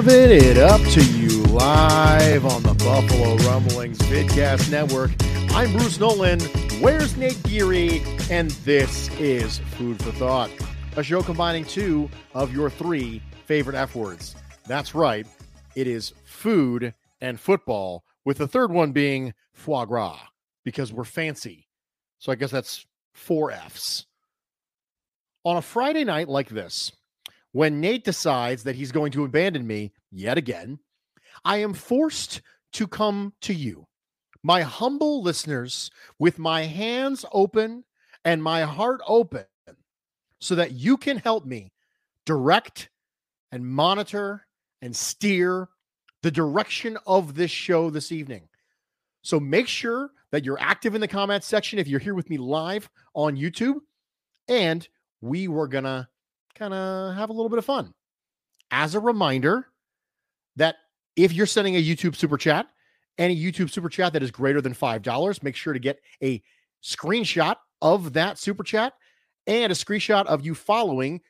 Serving it up to you live on the Buffalo Rumblings Vidcast Network. I'm Bruce Nolan. Where's Nate Geary? And this is Food for Thought, a show combining two of your three favorite F words. That's right, it is food and football, with the third one being foie gras, because we're fancy. So I guess that's four F's. On a Friday night like this, when Nate decides that he's going to abandon me yet again, I am forced to come to you, my humble listeners, with my hands open and my heart open so that you can help me direct and monitor and steer the direction of this show this evening. So make sure that you're active in the comment section if you're here with me live on YouTube. And we were going to kind of have a little bit of fun. As a reminder that if you're sending a YouTube super chat, any YouTube super chat that is greater than $5, make sure to get a screenshot of that super chat and a screenshot of you following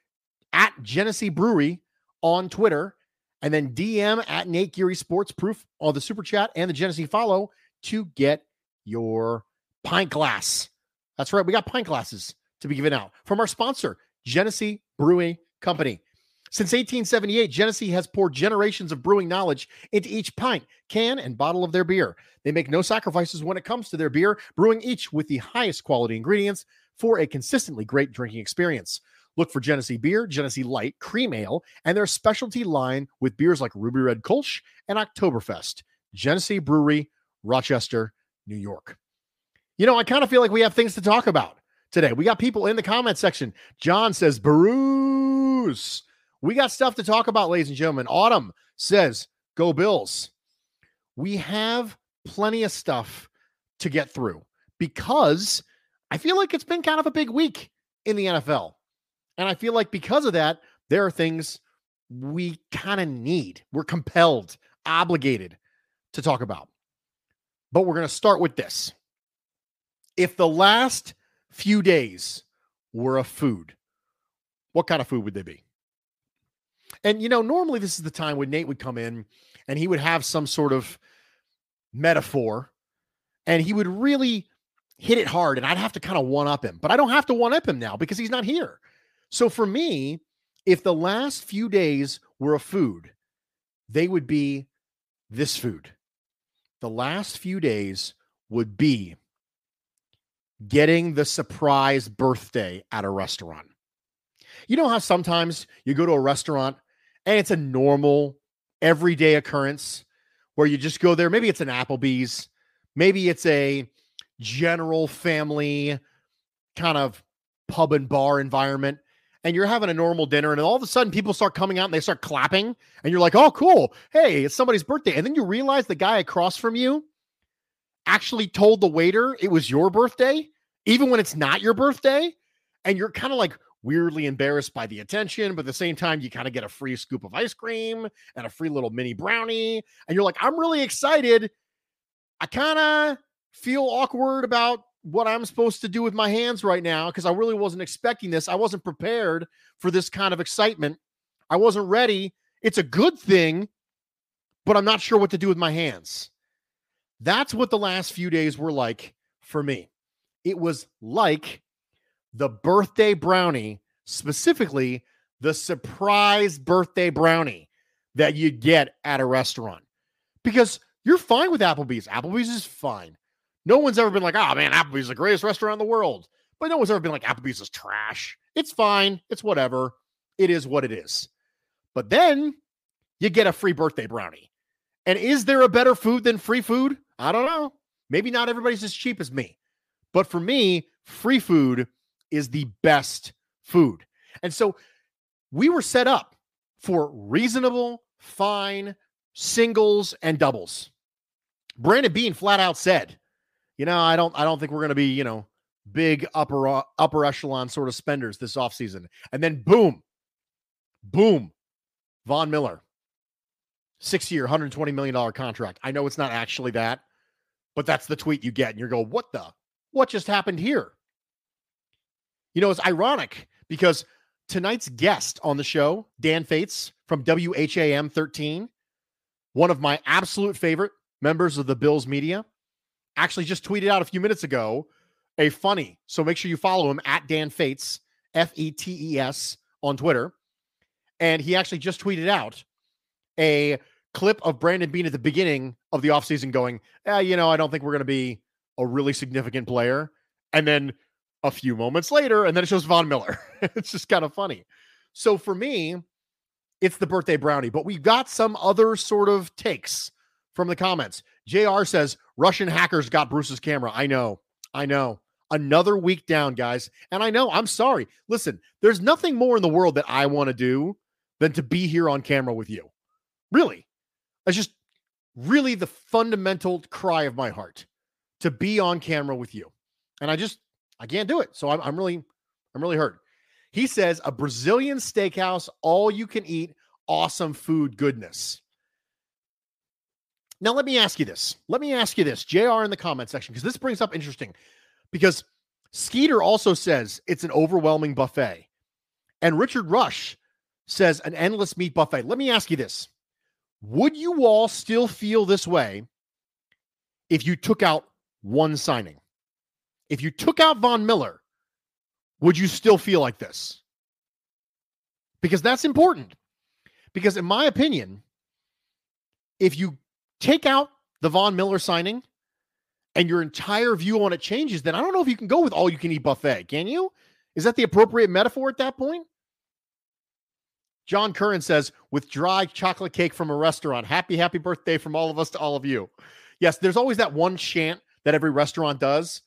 at Genesee Brewery on Twitter and then DM at Nate Geary Sports Proof on the super chat and the Genesee follow to get your pint glass. That's right. We got pint glasses to be given out from our sponsor, Genesee Brewing Company. Since 1878, Genesee has poured generations of brewing knowledge into each pint, can, and bottle of their beer. They make no sacrifices when it comes to their beer, brewing each with the highest quality ingredients for a consistently great drinking experience. Look for Genesee Beer, Genesee Light, Cream Ale, and their specialty line with beers like Ruby Red Kolsch and Oktoberfest. Genesee Brewery, Rochester, New York. You know, I kind of feel like we have things to talk about today. We got people in the comment section. John says, Bruce. We got stuff to talk about, ladies and gentlemen. Autumn says, Go Bills. We have plenty of stuff to get through because I feel like it's been kind of a big week in the NFL. And I feel like because of that, there are things we kind of need. We're compelled, obligated to talk about. But we're going to start with this. If the last few days were a food, what kind of food would they be? And, you know, normally this is the time when Nate would come in and he would have some sort of metaphor and he would really hit it hard and I'd have to kind of one up him. But I don't have to one up him now because he's not here. So for me, if the last few days were a food, they would be this food. The last few days would be getting the surprise birthday at a restaurant. You know how sometimes you go to a restaurant and it's a normal, everyday occurrence where you just go there. Maybe it's an Applebee's, maybe it's a general family kind of pub and bar environment and you're having a normal dinner and all of a sudden people start coming out and they start clapping and you're like oh cool hey it's somebody's birthday and then you realize the guy across from you actually told the waiter it was your birthday even when it's not your birthday and you're kind of like weirdly embarrassed by the attention but at the same time you kind of get a free scoop of ice cream and a free little mini brownie and you're like i'm really excited i kind of feel awkward about what I'm supposed to do with my hands right now because I really wasn't expecting this. I wasn't prepared for this kind of excitement. I wasn't ready. It's a good thing, but I'm not sure what to do with my hands. That's what the last few days were like for me. It was like the birthday brownie, specifically the surprise birthday brownie that you get at a restaurant. Because you're fine with Applebee's. Applebee's is fine. No one's ever been like, oh man, Applebee's is the greatest restaurant in the world. But no one's ever been like, Applebee's is trash. It's fine. It's whatever. It is what it is. But then you get a free birthday brownie. And is there a better food than free food? I don't know. Maybe not everybody's as cheap as me. But for me, free food is the best food. And so we were set up for reasonable, fine singles and doubles. Brandon Beane flat out said, you know, I don't I don't think we're going to be, you know, big upper uh, upper echelon sort of spenders this offseason. And then boom. Boom. Von Miller. 6-year, 120 million dollar contract. I know it's not actually that, but that's the tweet you get and you go, "What the? What just happened here?" You know, it's ironic because tonight's guest on the show, Dan Fetes from WHAM 13, one of my absolute favorite members of the Bills media, actually just tweeted out a few minutes ago a funny. So make sure you follow him at Dan Fetes, F E T E S, on Twitter. And he actually just tweeted out a clip of Brandon Beane at the beginning of the offseason going, eh, you know, I don't think we're going to be a really significant player. And then a few moments later, and then it shows Von Miller. it's just kind of funny. So for me, it's the birthday brownie, but we got some other sort of takes from the comments. JR says Russian hackers got Bruce's camera. I know. I know. Another week down, guys. And I know, I'm sorry. Listen, there's nothing more in the world that I want to do than to be here on camera with you. Really. It's just really the fundamental cry of my heart to be on camera with you. And I just, I can't do it. So I'm, I'm really, I'm really hurt. He says a Brazilian steakhouse, all you can eat, awesome food goodness. Now, let me ask you this. Let me ask you this, JR in the comment section, because this brings up interesting. Because Skeeter also says it's an overwhelming buffet. And Richard Rush says an endless meat buffet. Let me ask you this. Would you all still feel this way if you took out one signing? If you took out Von Miller, would you still feel like this? Because that's important. Because, in my opinion, if you take out the Von Miller signing and your entire view on it changes, then I don't know if you can go with all you can eat buffet. Can you? Is that the appropriate metaphor at that point? John Curran says, with dry chocolate cake from a restaurant, happy, happy birthday from all of us to all of you. Yes, there's always that one chant that every restaurant does.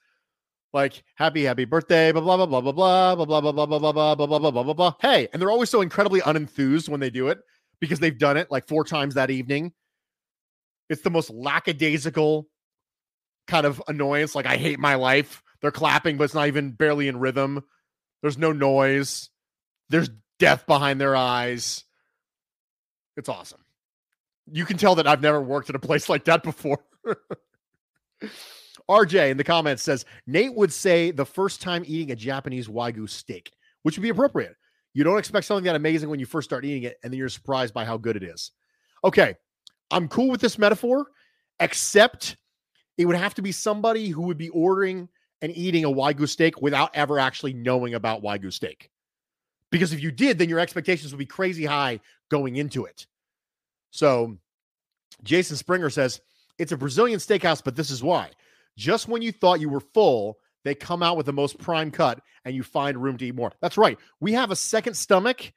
Like happy, happy birthday, blah blah blah blah blah blah blah blah blah blah blah blah blah blah blah blah blah. Hey, and they're always so incredibly unenthused when they do it because they've done it like four times that evening it's the most lackadaisical kind of annoyance. Like, I hate my life. They're clapping, but it's not even barely in rhythm. There's no noise. There's death behind their eyes. It's awesome. You can tell that I've never worked at a place like that before. RJ in the comments says Nate would say the first time eating a Japanese Wagyu steak, which would be appropriate. You don't expect something that amazing when you first start eating it, and then you're surprised by how good it is. Okay, I'm cool with this metaphor, except it would have to be somebody who would be ordering and eating a Wagyu steak without ever actually knowing about Wagyu steak. Because if you did, then your expectations would be crazy high going into it. So Jason Springer says, it's a Brazilian steakhouse, but this is why. Just when you thought you were full, they come out with the most prime cut and you find room to eat more. That's right. We have a second stomach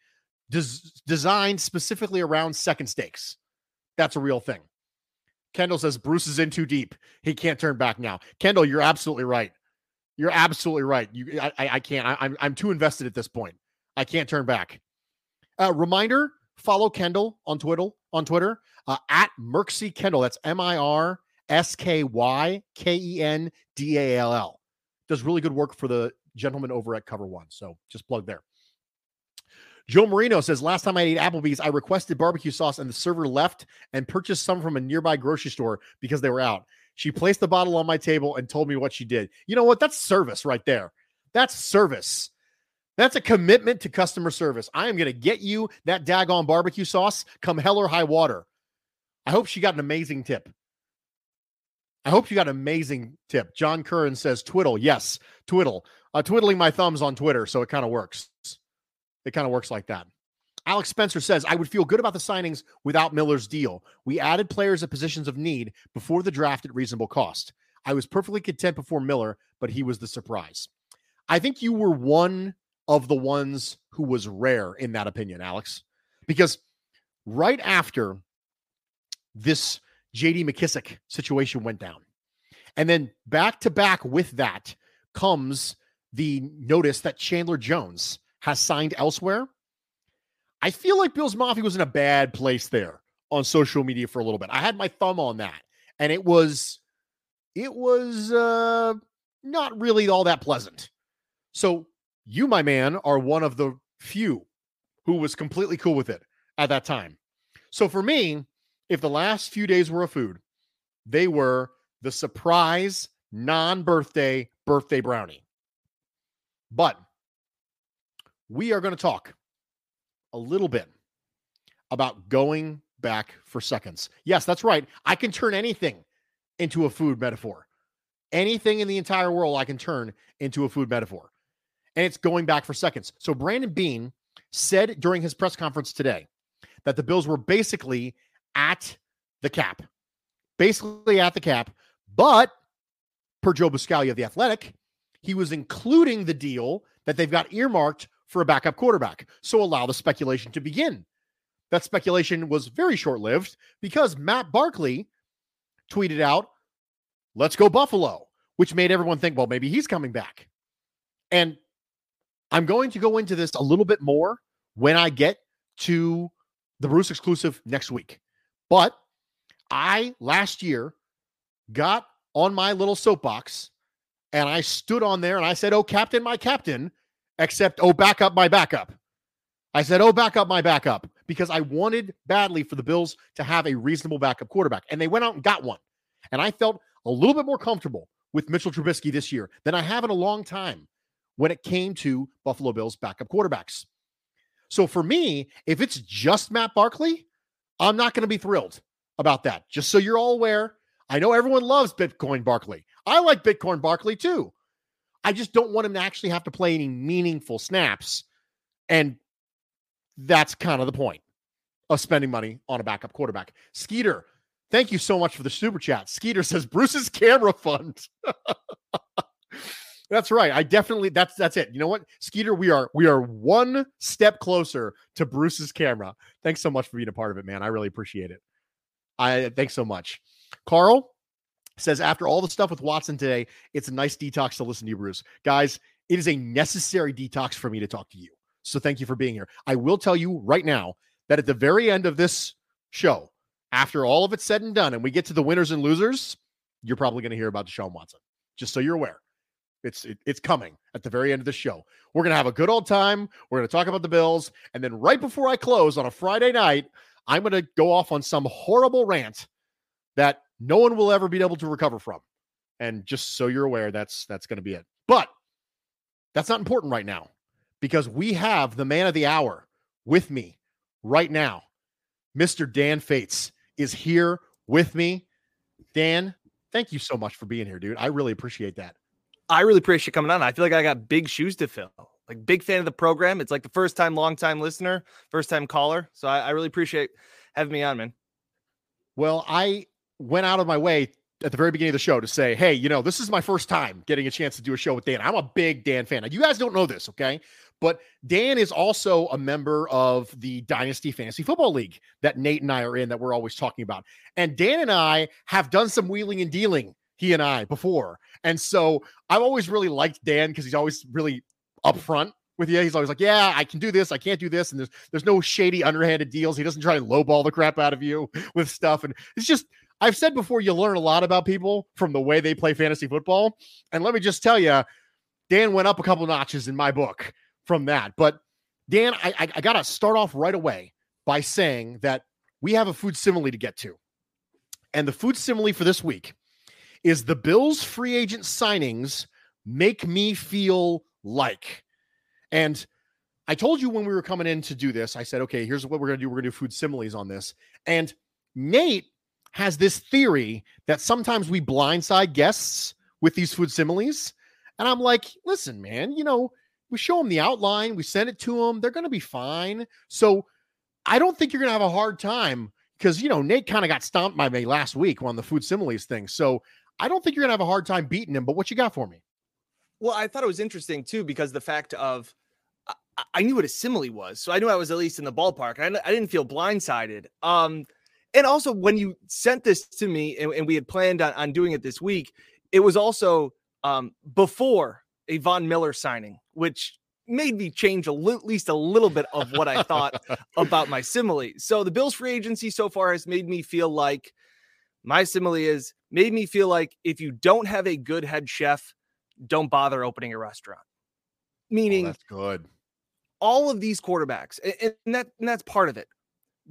des- designed specifically around second steaks. That's a real thing. Kendall says Bruce is in too deep. He can't turn back now. Kendall, you're absolutely right. You're absolutely right. You, I, I, can't. I, I'm, I'm too invested at this point. I can't turn back. Uh, reminder: follow Kendall on Twitter. On Twitter, uh, at Mirsky Kendall. That's M I R S K Y K E N D A L L. Does really good work for the gentleman over at Cover One. So just plug there. Joe Marino says, Last time I ate Applebee's, I requested barbecue sauce and the server left and purchased some from a nearby grocery store because they were out. She placed the bottle on my table and told me what she did. You know what? That's service right there. That's service. That's a commitment to customer service. I am going to get you that daggone barbecue sauce come hell or high water. I hope she got an amazing tip. I hope you got an amazing tip. John Curran says twiddle. Yes, twiddle. Uh, twiddling my thumbs on Twitter, so it kind of works. It kind of works like that. Alex Spencer says, I would feel good about the signings without Miller's deal. We added players at positions of need before the draft at reasonable cost. I was perfectly content before Miller, but he was the surprise. I think you were one of the ones who was rare in that opinion, Alex, because right after this JD McKissic situation went down, and then back to back with that comes the notice that Chandler Jones has signed elsewhere. I feel like Bills Mafia was in a bad place there on social media for a little bit. I had my thumb on that, and it was it was uh not really all that pleasant. So you, my man, are one of the few who was completely cool with it at that time. So for me, if the last few days were a food, they were the surprise non-birthday birthday brownie. But we are going to talk a little bit about going back for seconds. Yes, that's right. I can turn anything into a food metaphor. Anything in the entire world I can turn into a food metaphor. And it's going back for seconds. So Brandon Beane said during his press conference today that the Bills were basically at the cap. Basically at the cap, but per Joe Buscaglia of the Athletic, he was including the deal that they've got earmarked for a backup quarterback. So allow the speculation to begin. That speculation was very short lived because Matt Barkley tweeted out, let's go Buffalo, which made everyone think, well, maybe he's coming back. And I'm going to go into this a little bit more when I get to the Bruce exclusive next week. But I last year got on my little soapbox and I stood on there and I said, Oh, Captain, my Captain, except, oh, back up my backup. I said, oh, back up my backup because I wanted badly for the Bills to have a reasonable backup quarterback. And they went out and got one. And I felt a little bit more comfortable with Mitchell Trubisky this year than I have in a long time when it came to Buffalo Bills backup quarterbacks. So for me, if it's just Matt Barkley, I'm not going to be thrilled about that. Just so you're all aware, I know everyone loves Bitcoin Barkley. I like Bitcoin Barkley too. I just don't want him to actually have to play any meaningful snaps. And that's kind of the point of spending money on a backup quarterback. Skeeter, thank you so much for the super chat. Skeeter says Bruce's camera fund. that's right. I definitely that's that's it. You know what? Skeeter, we are we are one step closer to Bruce's camera. Thanks so much for being a part of it, man. I really appreciate it. I thanks so much. Carl, says after all the stuff with Watson today, it's a nice detox to listen to you, Bruce. Guys, it is a necessary detox for me to talk to you. So thank you for being here. I will tell you right now that at the very end of this show, after all of it's said and done, and we get to the winners and losers, you're probably going to hear about Deshaun Watson. Just so you're aware. It's it, it's coming at the very end of the show. We're gonna have a good old time. We're gonna talk about the Bills, and then right before I close on a Friday night, I'm gonna go off on some horrible rant that no one will ever be able to recover from. And just so you're aware, that's that's to be it. But that's not important right now because we have the man of the hour with me right now. Mr. Dan Fetes is here with me. Dan, thank you so much for being here, dude. I really appreciate that. I really appreciate you coming on. I feel like I got big shoes to fill. Like big fan of the program. It's like the first time, long time listener, first time caller. So I, I really appreciate having me on, man. Well, I went out of my way at the very beginning of the show to say, hey, you know, this is my first time getting a chance to do a show with Dan. I'm a big Dan fan. Now, you guys don't know this, okay? But Dan is also a member of the Dynasty Fantasy Football League that Nate and I are in that we're always talking about. And Dan and I have done some wheeling and dealing, he and I, before. And so I've always really liked Dan because he's always really upfront with you. He's always like, "Yeah, I can do this. I can't do this." And there's there's no shady underhanded deals. He doesn't try and lowball the crap out of you with stuff. And it's just I've said before, you learn a lot about people from the way they play fantasy football. And let me just tell you, Dan went up a couple notches in my book from that. But Dan, I, I, I got to start off right away by saying that we have a food simile to get to. And the food simile for this week is the Bills free agent signings make me feel like. And I told you when we were coming in to do this, I said, okay, here's what we're going to do. We're going to do food similes on this. And Nate has this theory that sometimes we blindside guests with these food similes. And I'm like, listen, man, you know, we show them the outline, we send it to them, they're going to be fine. So I don't think you're going to have a hard time because, you know, Nate kind of got stomped by me last week on the food similes thing. So I don't think you're going to have a hard time beating him. But what you got for me? Well, I thought it was interesting too because the fact of I, I knew what a simile was, so I knew I was at least in the ballpark. I, I didn't feel blindsided. Um, and also when you sent this to me and, and we had planned on, on, doing it this week it was also um, before a von miller signing which made me change a li- at least a little bit of what i thought about my simile so the bills free agency so far has made me feel like my simile is made me feel like if you don't have a good head chef don't bother opening a restaurant oh, meaning oh, that's good all of these quarterbacks and, and that and that's part of it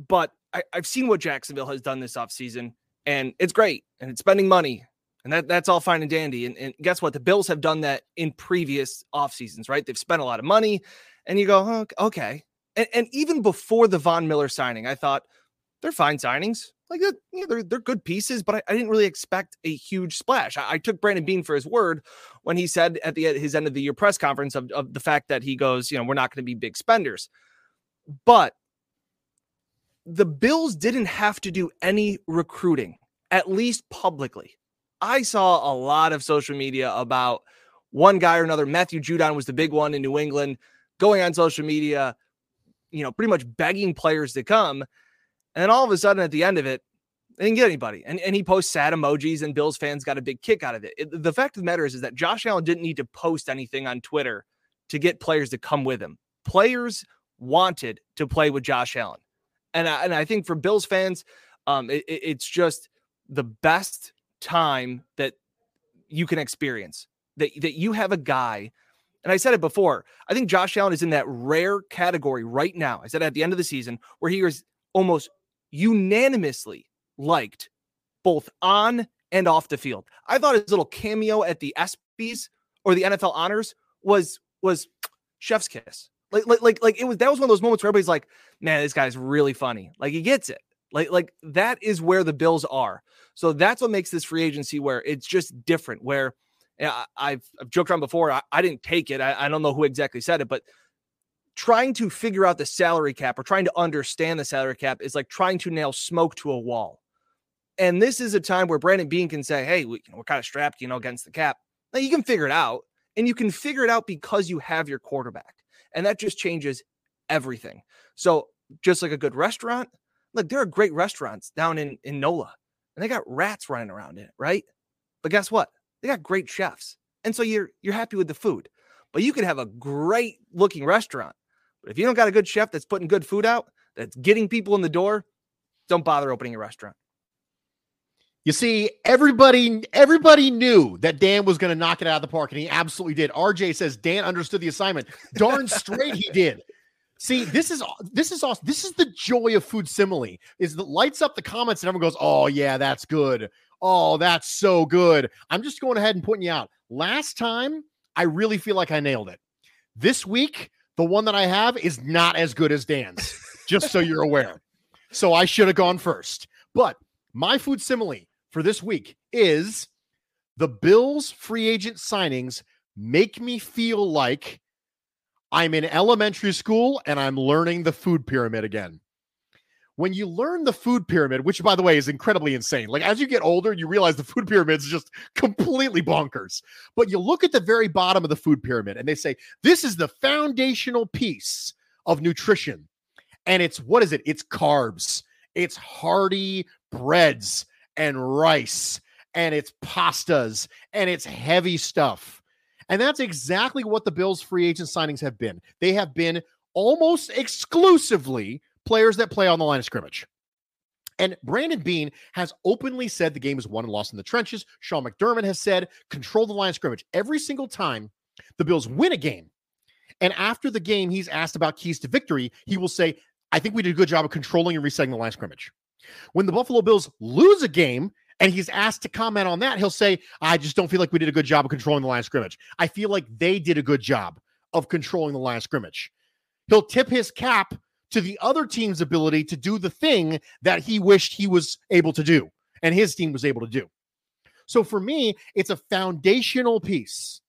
but I, have seen what Jacksonville has done this offseason, and it's great, and it's spending money, and that, that's all fine and dandy. And, and guess what? The Bills have done that in previous off seasons, right? They've spent a lot of money, and you go, oh, okay. And, and even before the Von Miller signing, I thought they're fine signings. Like yeah, they're they're good pieces, but I, I didn't really expect a huge splash. I, I, took Brandon Beane for his word when he said at the his end of the year press conference of, of the fact that he goes, you know, we're not going to be big spenders. But the Bills didn't have to do any recruiting, at least publicly. I saw a lot of social media about one guy or another. Matthew Judon was the big one in New England, going on social media, you know, pretty much begging players to come. And all of a sudden at the end of it, they didn't get anybody. And, and he posts sad emojis, and Bills fans got a big kick out of it. it. The fact of the matter is, is that Josh Allen didn't need to post anything on Twitter to get players to come with him. Players wanted to play with Josh Allen and I, and I think for Bills fans, um, it, it's just the best time that you can experience that that you have a guy. And I said it before. I think Josh Allen is in that rare category right now. I said at the end of the season where he is almost unanimously liked both on and off the field. I thought his little cameo at the ESPYS or the NFL honors was was chef's kiss. Like, like, like, like it was that was one of those moments where everybody's like, man, this guy's really funny. Like he gets it. Like, like that is where the Bills are. So that's what makes this free agency where it's just different. Where know, I've, I've joked around before. I, I didn't take it. I, I don't know who exactly said it, but trying to figure out the salary cap or trying to understand the salary cap is like trying to nail smoke to a wall. And this is a time where Brandon Beane can say, "Hey, we, are kind of strapped, you know, against the cap." Now you can figure it out, and you can figure it out because you have your quarterback. And that just changes everything. So, just like a good restaurant, like there are great restaurants down in, in NOLA and they got rats running around in it, right? But guess what? They got great chefs. And so you're you're happy with the food. But you could have a great looking restaurant. But if you don't got a good chef that's putting good food out, that's getting people in the door, don't bother opening a restaurant. You see, everybody everybody knew that Dan was going to knock it out of the park, and he absolutely did. RJ says Dan understood the assignment. Darn straight he did. See, this is this is awesome. This is the joy of food simile. Is that lights up the comments and everyone goes, "Oh yeah, that's good. Oh, that's so good." I'm just going ahead and putting you out. Last time, I really feel like I nailed it. This week, the one that I have is not as good as Dan's. just so you're aware. So I should have gone first. But my food simile for this week is the Bills free agent signings make me feel like I'm in elementary school and I'm learning the food pyramid again. When you learn the food pyramid, which by the way is incredibly insane, like as you get older, you realize the food pyramid is just completely bonkers. But you look at the very bottom of the food pyramid and they say, this is the foundational piece of nutrition. And it's what is it? It's carbs, it's hearty breads and rice, and it's pastas, and it's heavy stuff. And that's exactly what the Bills' free agent signings have been. They have been almost exclusively players that play on the line of scrimmage. And Brandon Beane has openly said the game is won and lost in the trenches. Sean McDermott has said control the line of scrimmage. Every single time the Bills win a game, and after the game, he's asked about keys to victory, he will say, I think we did a good job of controlling and resetting the line of scrimmage. When the Buffalo Bills lose a game, and he's asked to comment on that, he'll say, I just don't feel like we did a good job of controlling the line of scrimmage. I feel like they did a good job of controlling the line of scrimmage. He'll tip his cap to the other team's ability to do the thing that he wished he was able to do and his team was able to do. So for me, it's a foundational piece.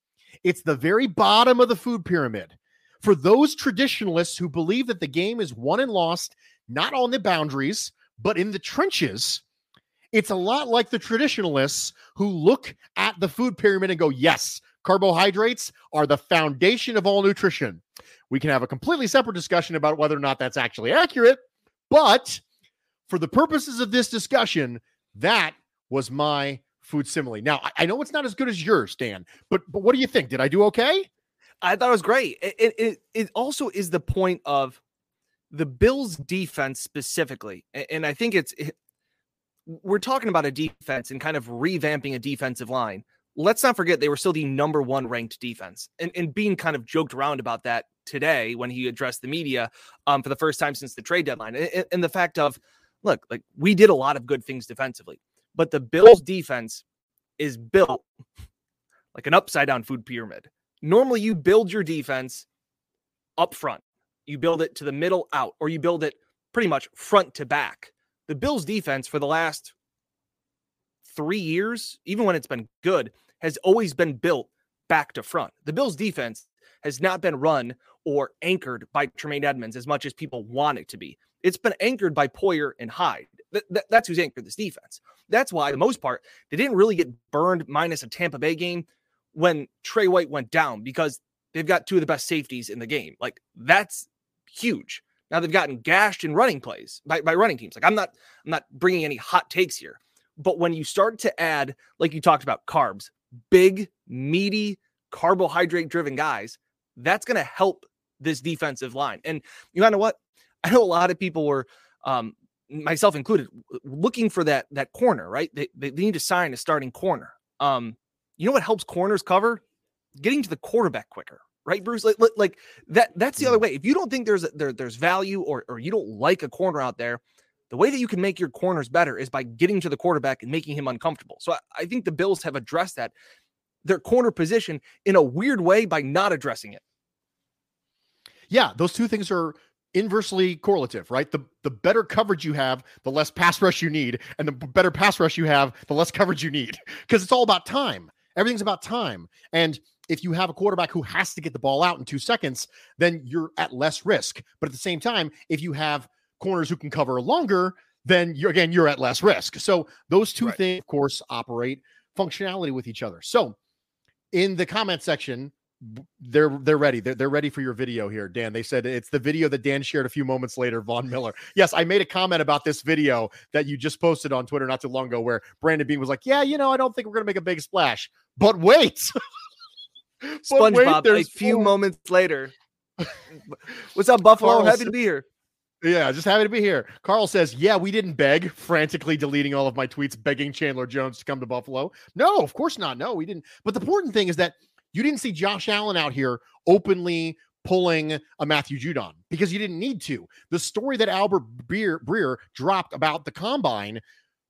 It's the very bottom of the food pyramid. For those traditionalists who believe that the game is won and lost, not on the boundaries, but in the trenches, it's a lot like the traditionalists who look at the food pyramid and go, yes, carbohydrates are the foundation of all nutrition. We can have a completely separate discussion about whether or not that's actually accurate. But for the purposes of this discussion, that was my food simile. Now, I know it's not as good as yours, Dan, but but what do you think? Did I do okay? I thought it was great. It, it, it also is the point of the Bills defense specifically. And I think it's, it, we're talking about a defense and kind of revamping a defensive line. Let's not forget they were still the number one ranked defense. And, and Beane kind of joked around about that today when he addressed the media um, for the first time since the trade deadline. And, and the fact of, look, like we did a lot of good things defensively, but the Bills defense is built like an upside down food pyramid. Normally, you build your defense up front, you build it to the middle out, or you build it pretty much front to back. The Bills defense for the last three years, even when it's been good, has always been built back to front. The Bills defense has not been run or anchored by Tremaine Edmunds as much as people want it to be. It's been anchored by Poyer and Hyde. Th- th- that's who's anchored this defense. That's why, the most part, they didn't really get burned minus a Tampa Bay game when Trey White went down because they've got two of the best safeties in the game. Like, that's huge. Now they've gotten gashed in running plays by, by running teams. Like I'm not I'm not bringing any hot takes here, but when you start to add, like you talked about, carbs, big, meaty, carbohydrate driven guys, that's going to help this defensive line. And you know what? I know a lot of people were, um, myself included, looking for that that corner. Right? They, they need to sign a starting corner. Um, you know what helps corners cover? Getting to the quarterback quicker right, Bruce? Like, like that. That's the other way. If you don't think there's there, there's value, or or you don't like a corner out there, the way that you can make your corners better is by getting to the quarterback and making him uncomfortable. So I, I think the Bills have addressed that their corner position in a weird way by not addressing it. Yeah, those two things are inversely correlative, right? The the better coverage you have, the less pass rush you need, and the better pass rush you have, the less coverage you need. Because it's all about time. Everything's about time. And if you have a quarterback who has to get the ball out in two seconds, then you're at less risk. But at the same time, if you have corners who can cover longer, then you're again you're at less risk. So those two right. things, of course, operate functionality with each other. So in the comment section, they're they're ready. They're, they're ready for your video here, Dan. They said it's the video that Dan shared a few moments later, Von Miller. Yes, I made a comment about this video that you just posted on Twitter not too long ago where Brandon Beane was like, Yeah, you know, I don't think we're gonna make a big splash. But wait. SpongeBob, wait, a few more. moments later. What's up, Buffalo? Carl happy to be here. Yeah, just happy to be here. Carl says, Yeah, we didn't beg, frantically deleting all of my tweets, begging Chandler Jones to come to Buffalo. No, of course not. No, we didn't. But the important thing is that you didn't see Josh Allen out here openly pulling a Matthew Judon because you didn't need to. The story that Albert Breer, Breer dropped about the combine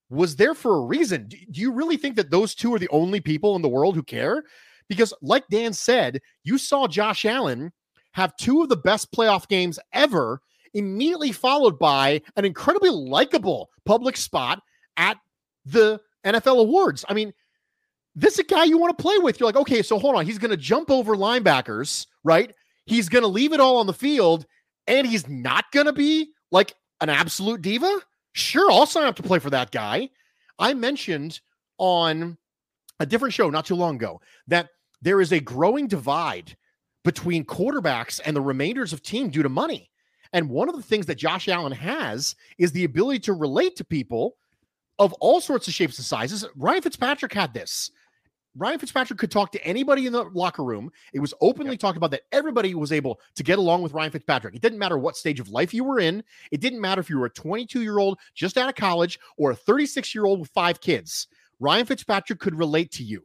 was there for a reason. Do you really think that those two are the only people in the world who care? Because, like Dan said, you saw Josh Allen have two of the best playoff games ever, immediately followed by an incredibly likable public spot at the NFL awards. I mean, this is a guy you want to play with. You're like, okay, so hold on. He's going to jump over linebackers, right? He's going to leave it all on the field, and he's not going to be like an absolute diva? Sure, I'll sign up to play for that guy. I mentioned on a different show not too long ago that there is a growing divide between quarterbacks and the remainders of team due to money. And one of the things that Josh Allen has is the ability to relate to people of all sorts of shapes and sizes. Ryan Fitzpatrick had this. Ryan Fitzpatrick could talk to anybody in the locker room. It was openly yep. talked about that everybody was able to get along with Ryan Fitzpatrick. It didn't matter what stage of life you were in. It didn't matter if you were a 22 year old just out of college or a 36 year old with five kids. Ryan Fitzpatrick could relate to you.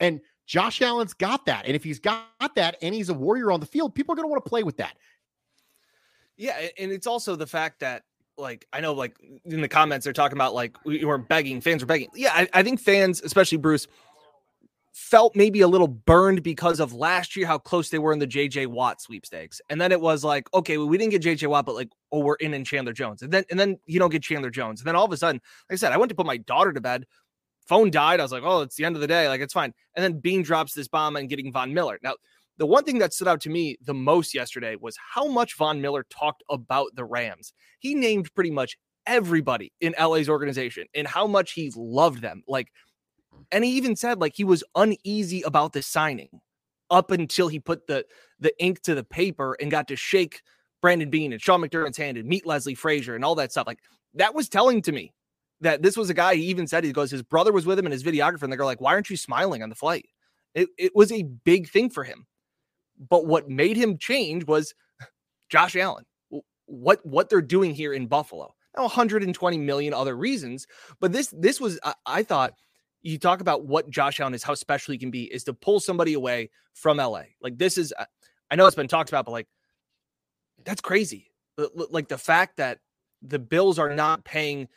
And Josh Allen's got that. And if he's got that and he's a warrior on the field, people are going to want to play with that. Yeah. And it's also the fact that like I know like in the comments they're talking about like we were begging fans were begging. Yeah, I, I think fans, especially Bruce, felt maybe a little burned because of last year how close they were in the JJ Watt sweepstakes. And then it was like, okay, well, we didn't get JJ Watt, but like, oh, we're in in Chandler Jones. And then and then you don't get Chandler Jones. And then all of a sudden, like I said, I went to put my daughter to bed. Phone died. I was like, oh, it's the end of the day. Like, it's fine. And then Beane drops this bomb and getting Von Miller. Now, the one thing that stood out to me the most yesterday was how much Von Miller talked about the Rams. He named pretty much everybody in LA's organization and how much he loved them. Like, mm. and he even said like he was uneasy about the signing up until he put the the ink to the paper and got to shake Brandon Beane and Sean McDermott's hand and meet Leslie Frazier and all that stuff. Like that was telling to me that this was a guy he even said he goes, his brother was with him and his videographer, and they're like, Why aren't you smiling on the flight? It, it was a big thing for him. But what made him change was Josh Allen. What what they're doing here in Buffalo. Now 120 million other reasons, but this this was I, I thought you talk about what Josh Allen is, how special he can be, is to pull somebody away from LA. Like this is, I know it's been talked about, but like that's crazy. Like the fact that the Bills are not paying.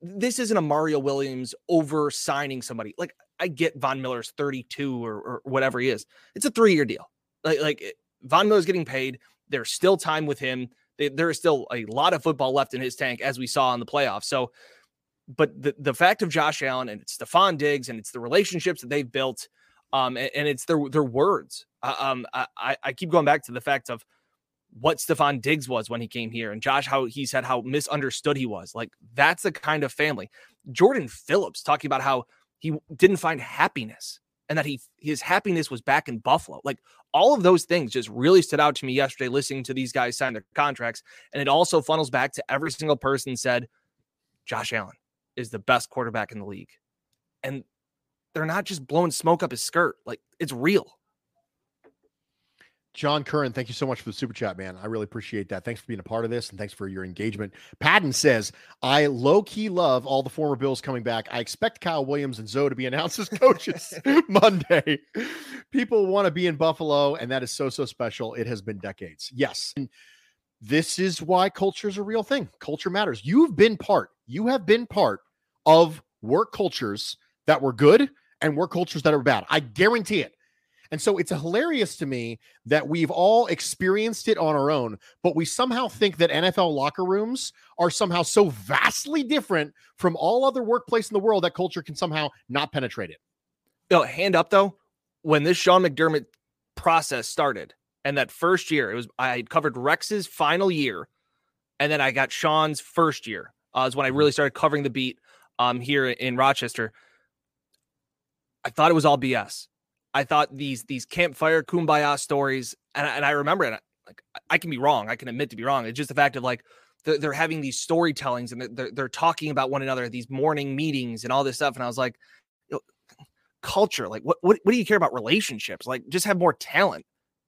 This isn't a Mario Williams over signing somebody. Like I get Von Miller's 32 or, or whatever he is. It's a three year deal. Like like Von Miller's getting paid. There's still time with him. There is still a lot of football left in his tank, as we saw in the playoffs. So but the, the fact of Josh Allen and it's Stefon Diggs and it's the relationships that they've built, um, and, and it's their their words. Uh, um, I, I keep going back to the fact of what Stefon Diggs was when he came here, and Josh how he said how misunderstood he was. Like that's the kind of family. Jordan Phillips talking about how he didn't find happiness and that he his happiness was back in Buffalo. Like all of those things just really stood out to me yesterday listening to these guys sign their contracts, and it also funnels back to every single person said Josh Allen is the best quarterback in the league. And they're not just blowing smoke up his skirt. Like it's real. John Curran, thank you so much for the super chat, man. I really appreciate that. Thanks for being a part of this and thanks for your engagement. Patton says, I low key love all the former Bills coming back. I expect Kyle Williams and Zoe to be announced as coaches Monday. People want to be in Buffalo, and that is so, so special. It has been decades. Yes. And this is why culture is a real thing. Culture matters. You've been part you have been part of work cultures that were good and work cultures that are bad. I guarantee it. And so it's hilarious to me that we've all experienced it on our own, but we somehow think that NFL locker rooms are somehow so vastly different from all other workplace in the world that culture can somehow not penetrate it. No, hand up though, when this Sean McDermott process started, and that first year, it was I covered Rex's final year, and then I got Sean's first year uh, is when I really mm-hmm. started covering the beat um, here in Rochester. I thought it was all BS. I thought these these campfire kumbaya stories, and, and I remember it. Like I can be wrong. I can admit to be wrong. It's just the fact of like they're, they're having these storytellings and they're, they're talking about one another, these morning meetings and all this stuff. And I was like, culture, like what, what what do you care about relationships? Like just have more talent.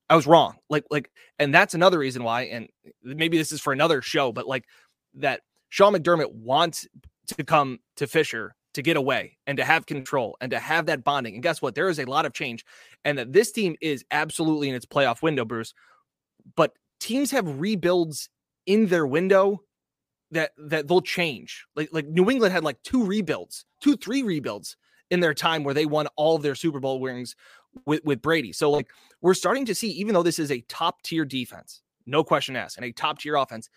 I was wrong. Like like, and that's another reason why. And maybe this is for another show, but like that Sean McDermott wants to come to Fisher to get away and to have mm. control and to have that bonding. And guess what? There is a lot of change, and that this team is absolutely in its playoff window, Bruce. But teams have rebuilds in their window that that they'll change. Like like New England had like two rebuilds, two three rebuilds in their time where they won all of their Super Bowl rings with with Brady. So like we're starting to see, even though this is a top tier defense, no question asked, and a top tier offense,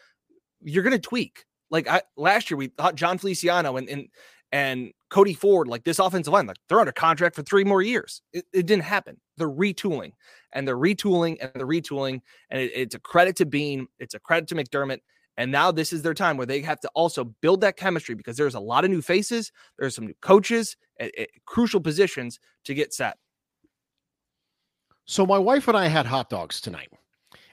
you're going to tweak. Like I, last year, we thought Jon Feliciano and and and Cody Ford, like this offensive line, like they're under contract for three more years. It, it didn't happen. They're retooling and they're retooling and they're retooling, and it, it's a credit to Beane. It's a credit to McDermott. And now this is their time where they have to also build that chemistry because there's a lot of new faces, there's some new coaches at, at crucial positions to get set. So my wife and I had hot dogs tonight.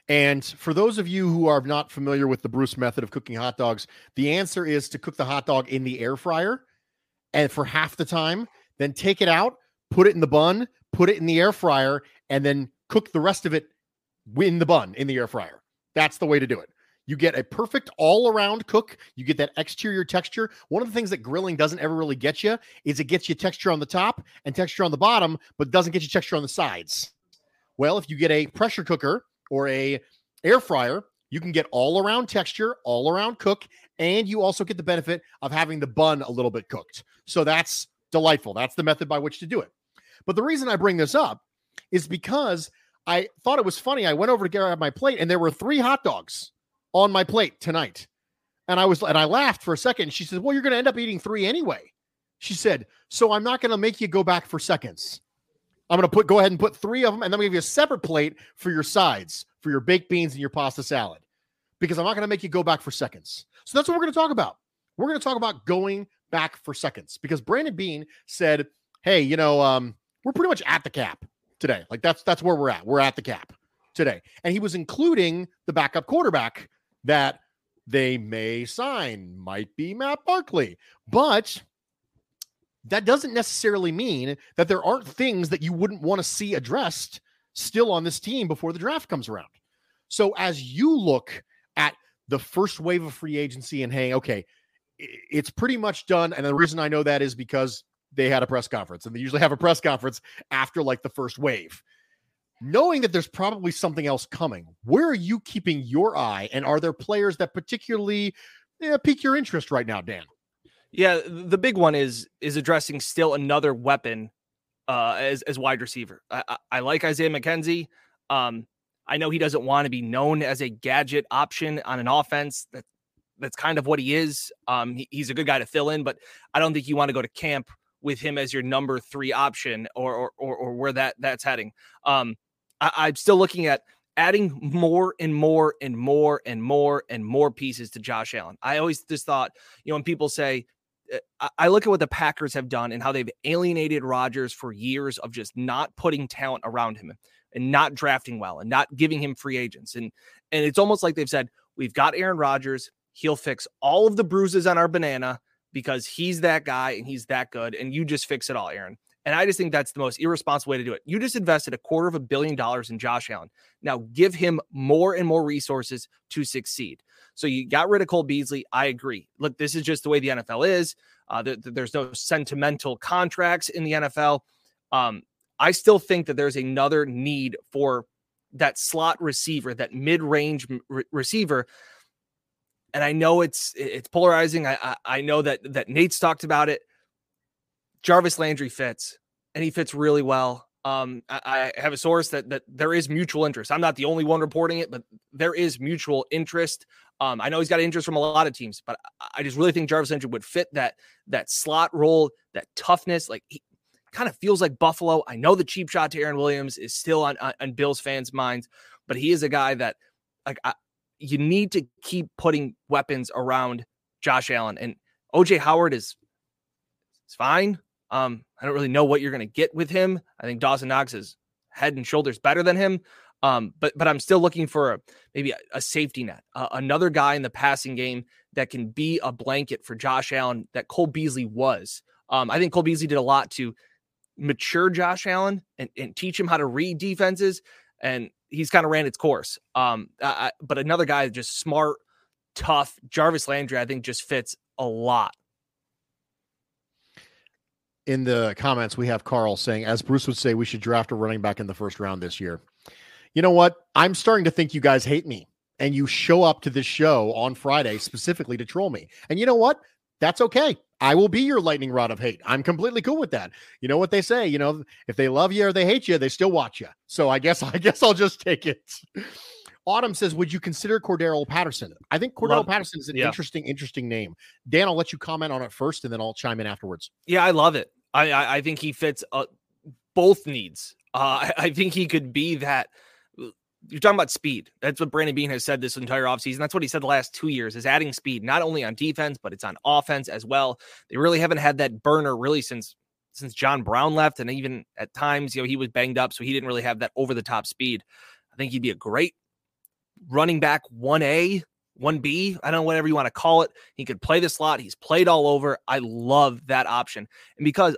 And for those of you who are not familiar with the Bruce method of cooking hot dogs, the answer is to cook the hot dog in the air fryer and for half the time, then take it out, put it in the bun, put it in the air fryer, and then cook the rest of it in the bun in the air fryer. That's the way to do it. You get a perfect all around cook. You get that exterior texture. One of the things that grilling doesn't ever really get you is it gets you texture on the top and texture on the bottom, but doesn't get you texture on the sides. Well, if you get a pressure cooker or a air fryer, you can get all around texture, all around cook, and you also get the benefit of having the bun a little bit cooked. So that's delightful. That's the method by which to do it. But the reason I bring this up is because I thought it was funny. I went over to grab my plate and there were three hot dogs on my plate tonight. And I was and I laughed for a second. She said, Well, you're gonna end up eating three anyway. She said, So I'm not gonna make you go back for seconds. I'm going to put go ahead and put three of them, and then we give you a separate plate for your sides, for your baked beans and your pasta salad, because I'm not going to make you go back for seconds. So that's what we're going to talk about. We're going to talk about going back for seconds because Brandon Beane said, "Hey, you know, um, we're pretty much at the cap today. Like that's that's where we're at. We're at the cap today." And he was including the backup quarterback that they may sign, might be Matt Barkley, but that doesn't necessarily mean that there aren't things that you wouldn't want to see addressed still on this team before the draft comes around. So as you look at the first wave of free agency and hey, okay, it's pretty much done. And the reason I know that is because they had a press conference and they usually have a press conference after like the first wave. Knowing that there's probably something else coming, where are you keeping your eye? And are there players that particularly yeah, pique your interest right now, Dan? Yeah, the big one is is addressing still another weapon uh, as as wide receiver. I, I, like Isaiah McKenzie. Um, I know he doesn't want to be known as a gadget option on an offense. That that's kind of what he is. Um, he, he's a good guy to fill in, but I don't think you want to go to camp with him as your number three option or or or, or where that that's heading. Um, I, I'm still looking at adding more and more and more and more and more pieces to Josh Allen. I always just thought, you know, when people say Eh, I look at what the Packers have done and how they've alienated Rodgers for years of just not putting talent around him and not drafting well and not giving him free agents. And and it's almost like they've said, we've got Aaron Rodgers, he'll fix all of the bruises on our banana because he's that guy and he's that good. And you just fix it all, Aaron. And I just think that's the most irresponsible way to do it. You just invested a quarter of a billion dollars in Josh Allen. Now give him more and more resources to succeed. So you got rid of Cole Beasley. I agree. Look, this is just the way the NFL is. Uh, there's no sentimental contracts in the NFL. Um, I still think that there's another need for that slot receiver, that mid-range re- receiver. And I know it's it's polarizing. I, I I know that that Nate's talked about it. Jarvis Landry fits, and he fits really well. Um, I, I, have a source that that there is mutual interest. I'm not the only one reporting it, but there is mutual interest. Um, I know he's got interest from a lot of teams, but I just really think Jarvis Landry would fit that that slot role, that toughness. Like he kind of feels like Buffalo. I know the cheap shot to Aaron Williams is still on on, on Bills fans' minds, but he is a guy that like I, you need to keep putting weapons around Josh Allen and OJ Howard is it's fine. Um, I don't really know what you're going to get with him. I think Dawson Knox is head and shoulders better than him. Um, but but I'm still looking for a, maybe a, a safety net, uh, another guy in the passing game that can be a blanket for Josh Allen that Cole Beasley was. Um, I think Cole Beasley did a lot to mature Josh Allen and, and teach him how to read defenses, and he's kind of ran its course. Um, I, but another guy just smart, tough. Jarvis Landry, I think, just fits a lot in the comments, we have Carl saying, as Bruce would say, we should draft a running back in the first round this year you know what? I'm starting to think you guys hate me and you show up to this show on Friday specifically to troll me. And you know what? That's okay. I will be your lightning rod of hate. I'm completely cool with that. You know what they say, you know, if they love you or they hate you, they still watch you. So I guess I guess I'll just take it. Autumn says, "Would you consider Cordarrelle Patterson?" I think Cordero love, Patterson is an yeah. interesting, interesting name. Dan, I'll let you comment on it first, and then I'll chime in afterwards. Yeah, I love it. I I, I think he fits uh, both needs. Uh, I, I think he could be that you're talking about speed. That's what Brandon Beane has said this entire offseason. That's what he said the last two years is adding speed, not only on defense, but it's on offense as well. They really haven't had that burner really since since John Brown left. And even at times, you know, he was banged up, so he didn't really have that over the top speed. I think he'd be a great running back 1A, 1B. I don't know, whatever you want to call it. He could play the slot. He's played all over. I love that option. And because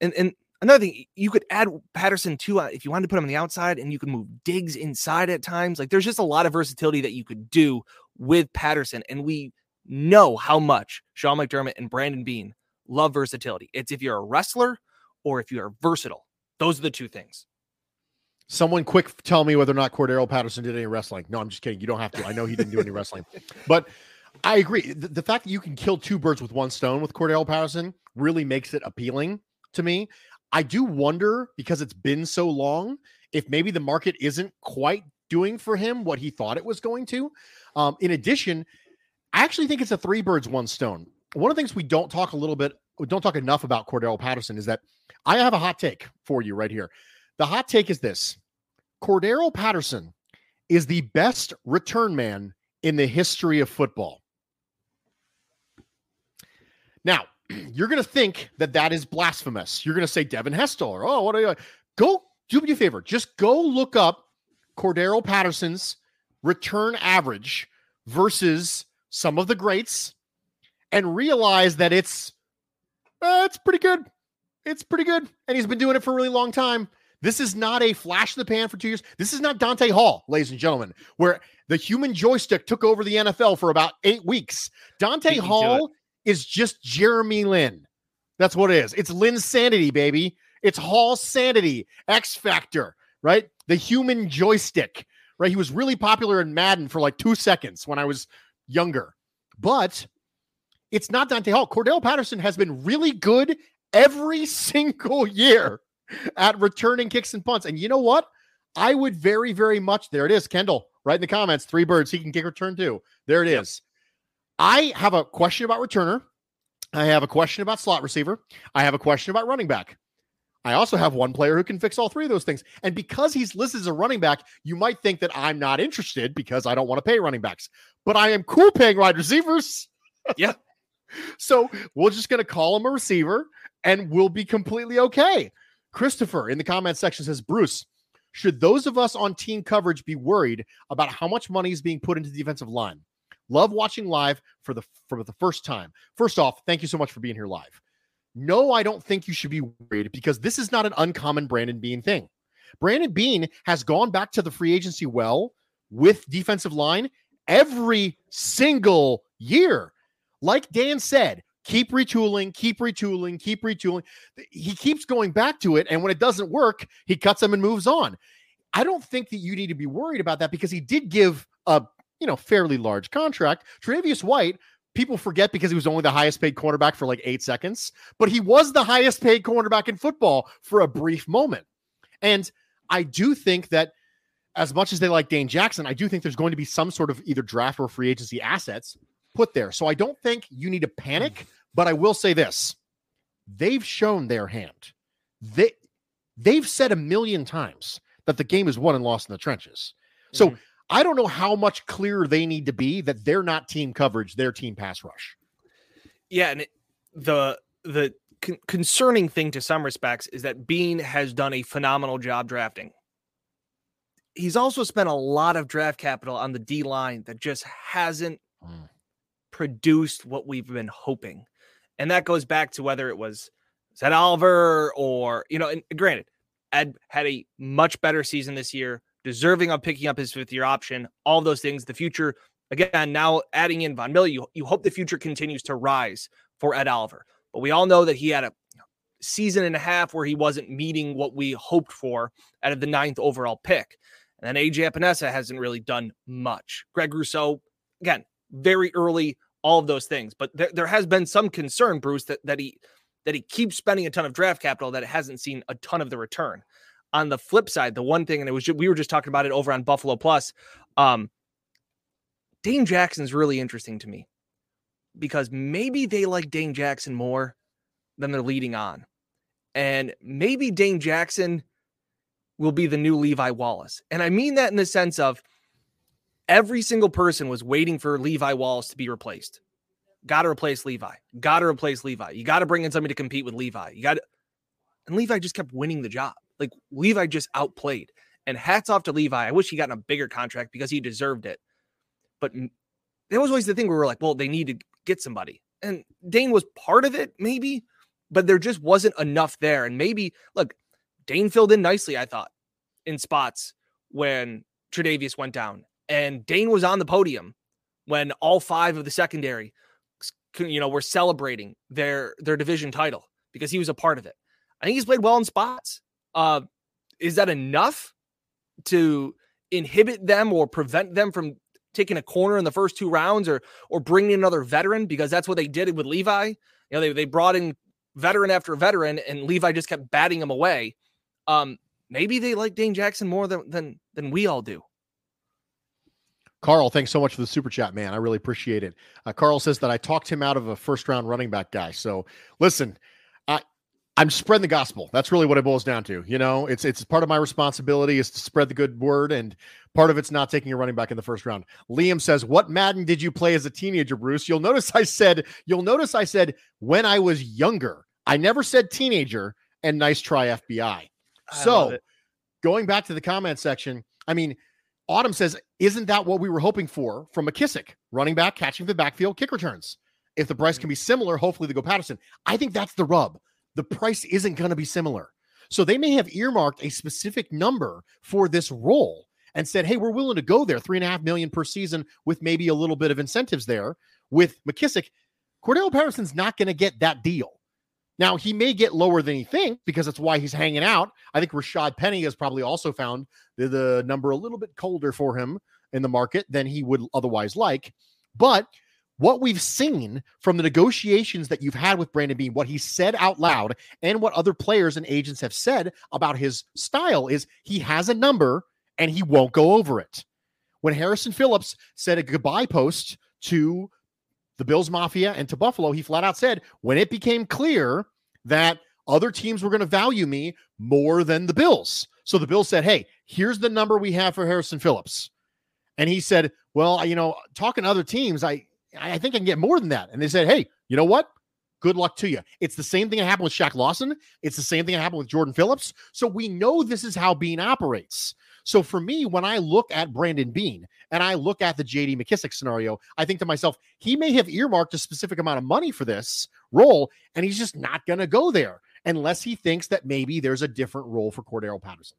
and and another thing, you could add Patterson too uh, if you wanted to put him on the outside, and you could move Diggs inside at times. Like there's just a lot of versatility that you could do with Patterson, and we know how much Sean McDermott and Brandon Beane love versatility. It's if you're a wrestler or if you're versatile. Those are the two things. Someone quick tell me whether or not Cordarrelle Patterson did any wrestling. No, I'm just kidding. You don't have to. I know he didn't do any wrestling, but I agree. The, the, fact that you can kill two birds with one stone with Cordarrelle Patterson really makes it appealing to me. I do wonder because it's been so long if maybe the market isn't quite doing for him what he thought it was going to. Um, in addition, I actually think it's a three birds, one stone. One of the things we don't talk a little bit, don't talk enough about Cordarrelle Patterson is that I have a hot take for you right here. The hot take is this Cordarrelle Patterson is the best return man in the history of football. Now, you're going to think that that is blasphemous. You're going to say Devin Hester. Or, oh, what are you? Go do me a favor. Just go look up Cordarrelle Patterson's return average versus some of the greats and realize that it's uh, it's pretty good. It's pretty good. And he's been doing it for a really long time. This is not a flash in the pan for two years. This is not Dante Hall, ladies and gentlemen, where the human joystick took over the NFL for about eight weeks. Dante Hall is just Jeremy Lin. That's what it is. It's Lin sanity, baby. It's Hall sanity, X Factor, right? The human joystick, right? He was really popular in Madden for like two seconds when I was younger, but it's not Dante Hall. Cordarrelle Patterson has been really good every single year at returning kicks and punts. And you know what? I would very, very much. There it is, Kendall. Right in the comments, three birds. He can kick return too. There it yep. is. I have a question about returner. I have a question about slot receiver. I have a question about running back. I also have one player who can fix all three of those things. And because he's listed as a running back, you might think that I'm not interested because I don't want to pay running backs. But I am cool paying wide receivers. Yeah. so we're just going to call him a receiver and we'll be completely okay. Christopher in the comment section says, Bruce, should those of us on team coverage be worried about how much money is being put into the defensive line? Love watching live for the for the first time. First off, thank you so much for being here live. No, I don't think you should be worried because this is not an uncommon Brandon Beane thing. Brandon Beane has gone back to the free agency well with defensive line every single year. Like Dan said, keep retooling, keep retooling, keep retooling. He keeps going back to it. And when it doesn't work, he cuts them and moves on. I don't think that you need to be worried about that because he did give a you know fairly large contract. Tre'Davious White, people forget because he was only the highest paid cornerback for like eight seconds, but he was the highest paid cornerback in football for a brief moment. And I do think that as much as they like Dane Jackson, I do think there's going to be some sort of either draft or free agency assets put there. So I don't think you need to panic. But I will say this they've shown their hand. They they've said a million times that the game is won and lost in the trenches. So mm-hmm. I don't know how much clearer they need to be that they're not team coverage, they're team pass rush. Yeah, and it, the the con- concerning thing to some respects is that Beane has done a phenomenal job drafting. He's also spent a lot of draft capital on the D line that just hasn't mm. produced what we've been hoping. And that goes back to whether it was Ed Oliver or, you know, and granted, Ed had a much better season this year, deserving of picking up his fifth year option, all those things. The future, again, now adding in Von Miller, you, you hope the future continues to rise for Ed Oliver. But we all know that he had a season and a half where he wasn't meeting what we hoped for out of the ninth overall pick. And then AJ Epenesa hasn't really done much. Greg Rousseau, again, very early all of those things. But there, there has been some concern, Bruce, that that he that he keeps spending a ton of draft capital that it hasn't seen a ton of the return. On the flip side, the one thing, and it was we were just talking about it over on Buffalo Plus. Um, Dane Jackson's really interesting to me because maybe they like Dane Jackson more than they're leading on. And maybe Dane Jackson will be the new Levi Wallace. And I mean that in the sense of every single person was waiting for Levi Wallace to be replaced. Got to replace Levi. Got to replace Levi. You got to bring in somebody to compete with Levi. You got to, and Levi just kept winning the job. Like Levi just outplayed. And hats off to Levi. I wish he got a bigger contract because he deserved it. But that was always the thing where we are like, well, they need to get somebody. And Dane was part of it, maybe, but there just wasn't enough there. And maybe, look, Dane filled in nicely, I thought, in spots when Tre'Davious went down. And Dane was on the podium when all five of the secondary, you know, were celebrating their their division title because he was a part of it. I think he's played well in spots. Uh, is that enough to inhibit them or prevent them from taking a corner in the first two rounds or or bringing another veteran because that's what they did with Levi. You know, they, they brought in veteran after veteran and Levi just kept batting them away. Um, maybe they like Dane Jackson more than than than we all do. Carl, thanks so much for the super chat, man. I really appreciate it. Uh, Carl says that I talked him out of a first round running back guy. So listen, I'm spreading the gospel. That's really what it boils down to. You know, it's it's part of my responsibility is to spread the good word, and part of it's not taking a running back in the first round. Liam says, "What Madden did you play as a teenager, Bruce?" You'll notice I said, "You'll notice I said when I was younger." I never said teenager. And nice try, FBI. I so, going back to the comment section, I mean, Autumn says, "Isn't that what we were hoping for from McKissic, running back, catching the backfield, kick returns?" If the price mm-hmm. can be similar, hopefully they go Patterson. I think that's the rub the price isn't going to be similar. So they may have earmarked a specific number for this role and said, hey, we're willing to go there, three and a half million per season with maybe a little bit of incentives there. With McKissic, Cordarrelle Patterson's not going to get that deal. Now, he may get lower than he thinks because that's why he's hanging out. I think Rashad Penny has probably also found the, the number a little bit colder for him in the market than he would otherwise like. But what we've seen from the negotiations that you've had with Brandon Beane, what he said out loud, and what other players and agents have said about his style is he has a number and he won't go over it. When Harrison Phillips said a goodbye post to the Bills Mafia and to Buffalo, he flat out said, when it became clear that other teams were going to value me more than the Bills. So the Bills said, hey, here's the number we have for Harrison Phillips. And he said, well, you know, talking to other teams, I I think I can get more than that. And they said, hey, you know what? Good luck to you. It's the same thing that happened with Shaq Lawson. It's the same thing that happened with Jordan Phillips. So we know this is how Beane operates. So for me, when I look at Brandon Beane and I look at the JD McKissic scenario, I think to myself, he may have earmarked a specific amount of money for this role, and he's just not going to go there unless he thinks that maybe there's a different role for Cordarrelle Patterson.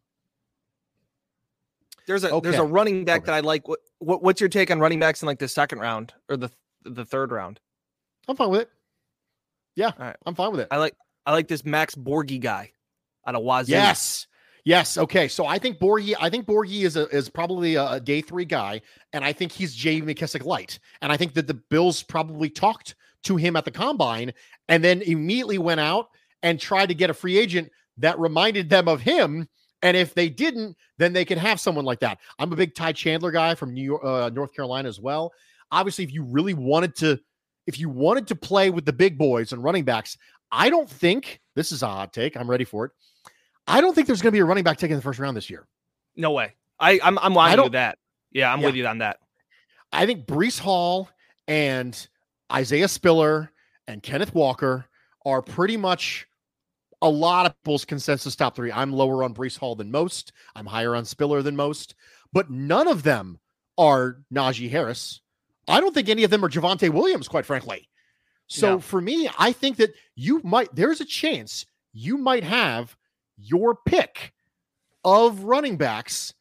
There's a okay. there's a running back okay. that I like. What, what what's your take on running backs in like the second round or the the third round? I'm fine with it. Yeah, right. I'm fine with it. I like I like this Max Borghi guy out of Wazoo. Yes. Yes. Okay. So I think Borghi, I think Borghi is a, is probably a, a day three guy, and I think he's Jay McKissic light. And I think that the Bills probably talked to him at the combine and then immediately went out and tried to get a free agent that reminded them of him and if they didn't, then they can have someone like that. I'm a big Ty Chandler guy from New York, uh, North Carolina as well. Obviously, if you really wanted to, if you wanted to play with the big boys and running backs, I don't think this is a hot take. I'm ready for it. I don't think there's going to be a running back taken in the first round this year. No way. I I'm I'm lying with that. Yeah, I'm yeah. with you on that. I think Breece Hall and Isaiah Spiller and Kenneth Walker are pretty much a lot of people's consensus top three. I'm lower on Breece Hall than most. I'm higher on Spiller than most, but none of them are Najee Harris. I don't think any of them are Javonte Williams, quite frankly. So yeah. for me, I think that you might, there's a chance you might have your pick of running backs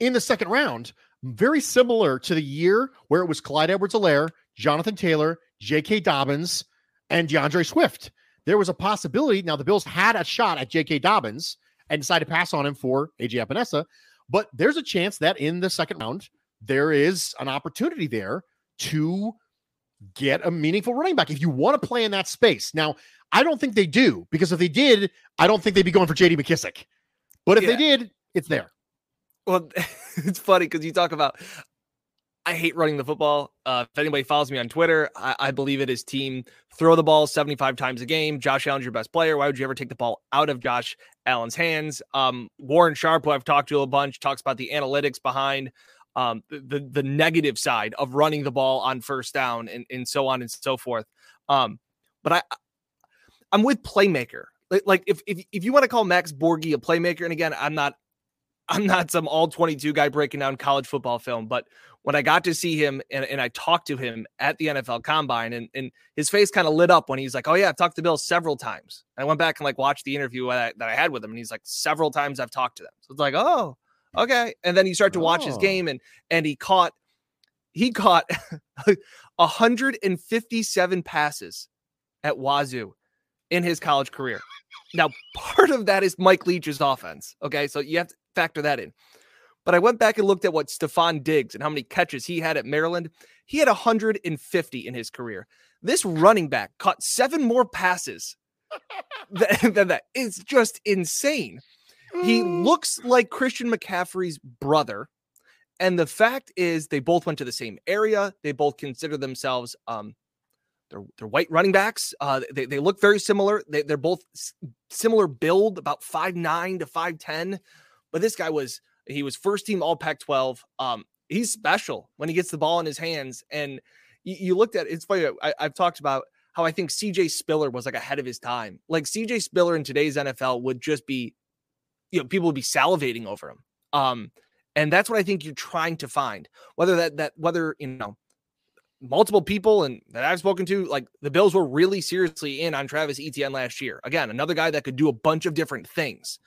in the second round, very similar to the year where it was Clyde Edwards Helaire, Jonathan Taylor, J.K. Dobbins, and D'Andre Swift there was a possibility. Now, the Bills had a shot at J.K. Dobbins and decided to pass on him for A.J. Epenesa, but there's a chance that in the second round, there is an opportunity there to get a meaningful running back if you want to play in that space. Now, I don't think they do because if they did, I don't think they'd be going for JD McKissic. But if yeah. they did, it's there. Well, it's funny because you talk about I hate running the football. Uh, if anybody follows me on Twitter, I, I, believe it is team throw the ball 75 times a game. Josh Allen's your best player. Why would you ever take the ball out of Josh Allen's hands? Um, Warren Sharp, who I've talked to a bunch, talks about the analytics behind um, the the negative side of running the ball on first down and, and so on and so forth. Um, but I I'm with playmaker. Like, if, if if you want to call Max Borghi a playmaker, and again, I'm not I'm not some all 22 guy breaking down college football film, but when I got to see him and, and I talked to him at the NFL combine and, and his face kind of lit up when he's like, Oh yeah, I've talked to Bill several times. And I went back and like watched the interview that I, that I had with him. And he's like, several times I've talked to them. So it's like, Oh, okay. And then you start to watch oh. his game and, and he caught, he caught 157 passes at Wazoo in his college career. Now, part of that is Mike Leach's offense. Okay. So you have to factor that in. But I went back and looked at what Stefon Diggs and how many catches he had at Maryland. He had 150 in his career. This running back caught seven more passes than, than that. It's just insane. He mm. looks like Christian McCaffrey's brother. And the fact is, they both went to the same area. They both consider themselves um, they're, they're white running backs. Uh, they, they look very similar. They, they're both similar build, about five nine to 5'10. But this guy was he was first team all Pac 12. Um, he's special when he gets the ball in his hands. And you, you looked at it's funny. I, I've talked about how I think CJ Spiller was like ahead of his time. Like CJ Spiller in today's NFL would just be, you know, people would be salivating over him. Um, and that's what I think you're trying to find. Whether that that whether you know multiple people and that I've spoken to, like the Bills were really seriously in on Travis Etienne last year. Again, another guy that could do a bunch of different things.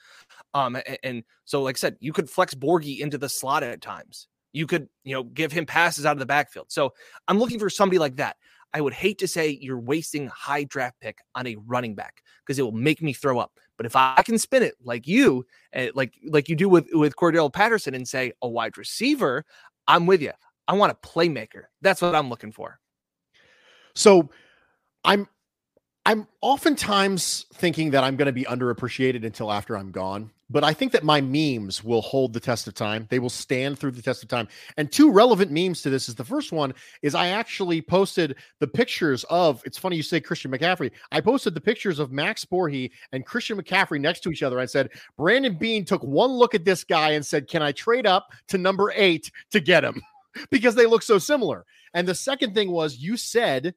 Um, and, and so, like I said, you could flex Borghi into the slot at times. You could, you know, give him passes out of the backfield. So I'm looking for somebody like that. I would hate to say you're wasting high draft pick on a running back because it will make me throw up. But if I can spin it like you, uh, like like you do with with Cordarrelle Patterson, and say a wide receiver, I'm with you. I want a playmaker. That's what I'm looking for. So I'm I'm oftentimes thinking that I'm going to be underappreciated until after I'm gone, but I think that my memes will hold the test of time. They will stand through the test of time. And two relevant memes to this is the first one is I actually posted the pictures of it's funny you say Christian McCaffrey. I posted the pictures of Max Borghi and Christian McCaffrey next to each other. I said, Brandon Beane took one look at this guy and said, Can I trade up to number eight to get him? because they look so similar. And the second thing was you said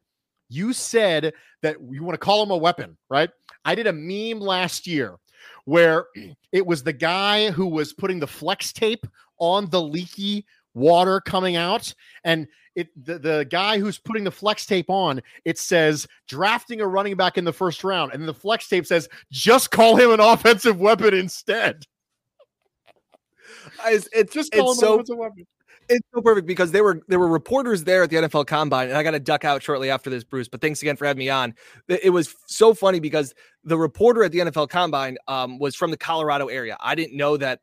you said that you want to call him a weapon, right? I did a meme last year where it was the guy who was putting the flex tape on the leaky water coming out and it the, the guy who's putting the flex tape on it says drafting a running back in the first round and the flex tape says just call him an offensive weapon instead it's, it's just it's so it's so perfect because there were there were reporters there at the NFL Combine, and I got to duck out shortly after this, Bruce. But thanks again for having me on. It was so funny because the reporter at the NFL Combine um, was from the Colorado area. I didn't know that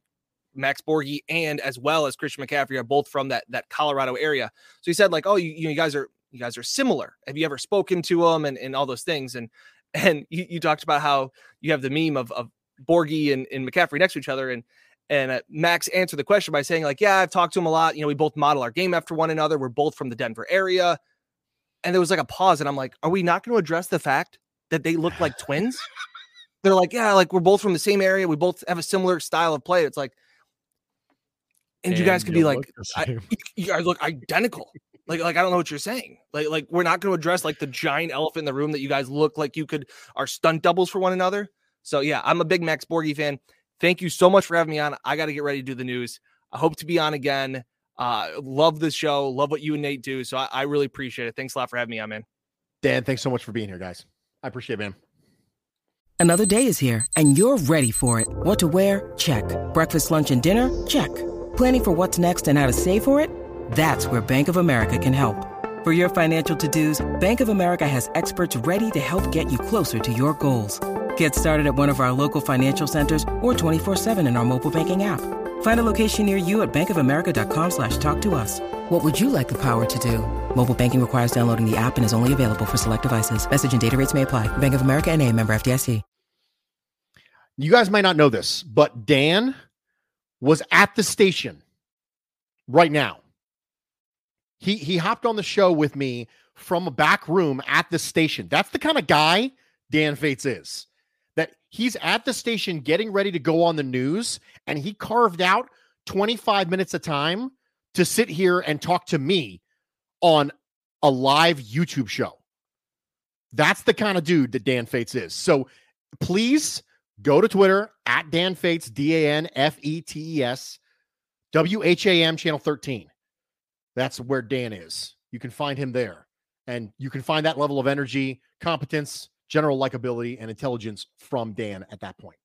Max Borghi and as well as Christian McCaffrey are both from that that Colorado area. So he said like, "Oh, you, you guys are you guys are similar. Have you ever spoken to them and and all those things?" And and you, you talked about how you have the meme of of Borghi and, and McCaffrey next to each other, and and uh, Max answered the question by saying, like, yeah, I've talked to him a lot. You know, we both model our game after one another. We're both from the Denver area. And there was like a pause. And I'm like, are we not going to address the fact that they look like twins? They're like, yeah, like we're both from the same area. We both have a similar style of play. It's like, and, and you guys could be like, you guys look identical. Like, like I don't know what you're saying. Like, like we're not going to address like the giant elephant in the room that you guys look like you could are stunt doubles for one another. So yeah, I'm a big Max Borghi fan. Thank you so much for having me on. I got to get ready to do the news. I hope to be on again. Uh, love the show. Love what you and Nate do. So I, I really appreciate it. Thanks a lot for having me on, man. Dan, thanks so much for being here, guys. I appreciate it, man. Another day is here and you're ready for it. What to wear? Check. Breakfast, lunch, and dinner? Check. Planning for what's next and how to save for it? That's where Bank of America can help. For your financial to-dos, Bank of America has experts ready to help get you closer to your goals. Get started at one of our local financial centers or 24-7 in our mobile banking app. Find a location near you at bankofamerica.com slash talk to us. What would you like the power to do? Mobile banking requires downloading the app and is only available for select devices. Message and data rates may apply. Bank of America and a member FDIC. You guys might not know this, but Dan was at the station right now. He he hopped on the show with me from a back room at the station. That's the kind of guy Dan Fetes is. That he's at the station getting ready to go on the news, and he carved out 25 minutes of time to sit here and talk to me on a live YouTube show. That's the kind of dude that Dan Fetes is. So please go to Twitter at Dan Fetes, D A N F E T E S, W H A M channel 13. That's where Dan is. You can find him there. And you can find that level of energy, competence, general likability, and intelligence from Dan at that point.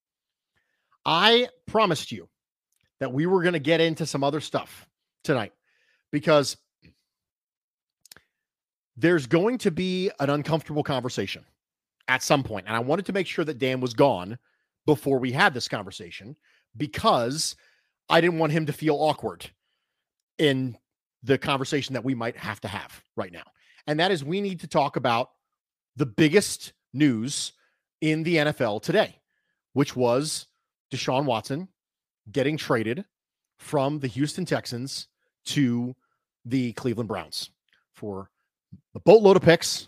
I promised you that we were going to get into some other stuff tonight because there's going to be an uncomfortable conversation at some point. And I wanted to make sure that Dan was gone before we had this conversation because I didn't want him to feel awkward in the conversation that we might have to have right now. And that is we need to talk about the biggest news in the NFL today, which was Deshaun Watson getting traded from the Houston Texans to the Cleveland Browns for a boatload of picks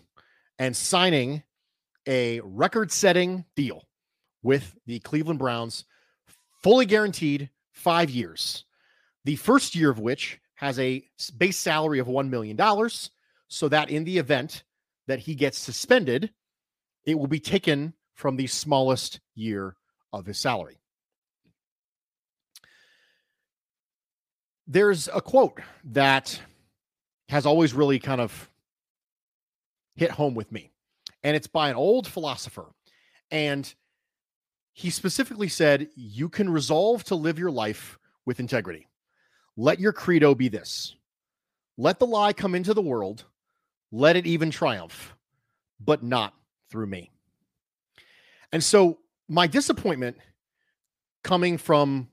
and signing a record setting deal with the Cleveland Browns, fully guaranteed five years. The first year of which has a base salary of $1 million, so that in the event that he gets suspended, it will be taken from the smallest year of his salary. There's a quote that has always really kind of hit home with me, and it's by an old philosopher. And he specifically said, You can resolve to live your life with integrity. Let your credo be this let the lie come into the world, let it even triumph, but not through me. And so my disappointment coming from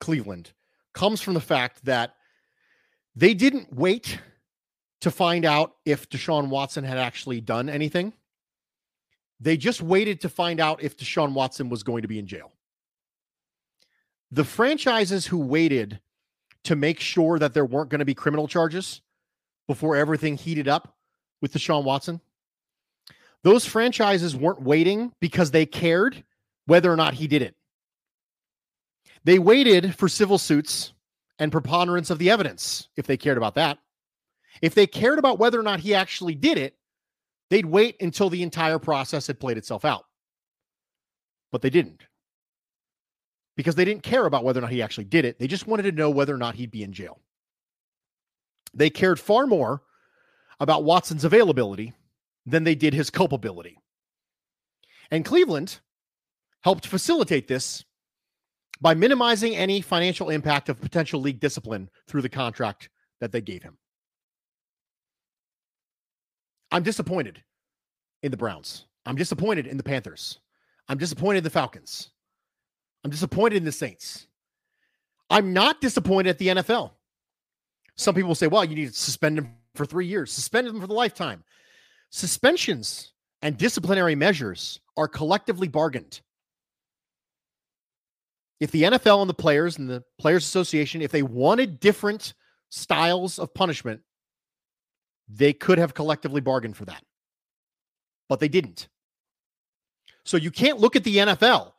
Cleveland comes from the fact that they didn't wait to find out if Deshaun Watson had actually done anything. They just waited to find out if Deshaun Watson was going to be in jail. The franchises who waited to make sure that there weren't going to be criminal charges before everything heated up with Deshaun Watson, those franchises weren't waiting because they cared whether or not he did it. They waited for civil suits and preponderance of the evidence if they cared about that. If they cared about whether or not he actually did it, they'd wait until the entire process had played itself out. But they didn't because they didn't care about whether or not he actually did it. They just wanted to know whether or not he'd be in jail. They cared far more about Watson's availability than they did his culpability. And Cleveland helped facilitate this by minimizing any financial impact of potential league discipline through the contract that they gave him. I'm disappointed in the Browns. I'm disappointed in the Panthers. I'm disappointed in the Falcons. I'm disappointed in the Saints. I'm not disappointed at the NFL. Some people say, well, you need to suspend him for three years, suspend him for the lifetime. Suspensions and disciplinary measures are collectively bargained. If the NFL and the players and the Players Association, if they wanted different styles of punishment, they could have collectively bargained for that. But they didn't. So you can't look at the NFL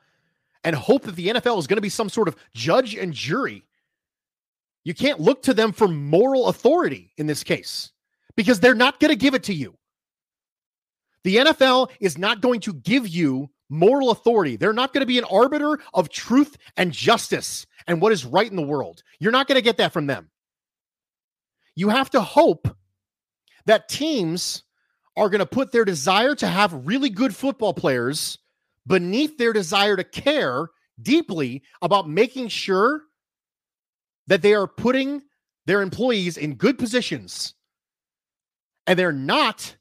and hope that the NFL is going to be some sort of judge and jury. You can't look to them for moral authority in this case because they're not going to give it to you. The NFL is not going to give you moral authority. They're not going to be an arbiter of truth and justice and what is right in the world. You're not going to get that from them. You have to hope that teams are going to put their desire to have really good football players beneath their desire to care deeply about making sure that they are putting their employees in good positions and they're not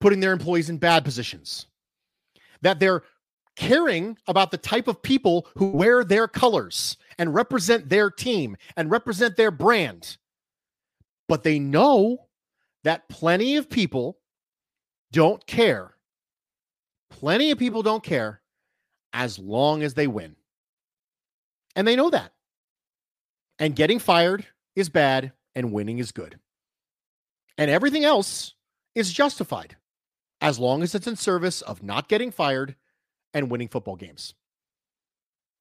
putting their employees in bad positions. That they're caring about the type of people who wear their colors and represent their team and represent their brand. But they know that plenty of people don't care. Plenty of people don't care as long as they win. And they know that. And getting fired is bad and winning is good. And everything else is justified as long as it's in service of not getting fired and winning football games.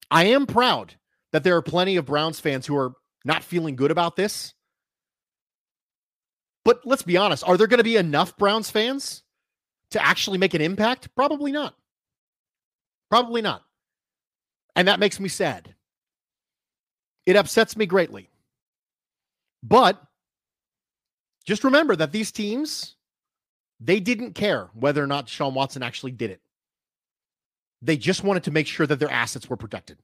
I am proud that there are plenty of Browns fans who are not feeling good about this. But let's be honest, are there going to be enough Browns fans to actually make an impact? Probably not. Probably not. And that makes me sad. It upsets me greatly. But just remember that these teams, they didn't care whether or not Sean Watson actually did it. They just wanted to make sure that their assets were protected.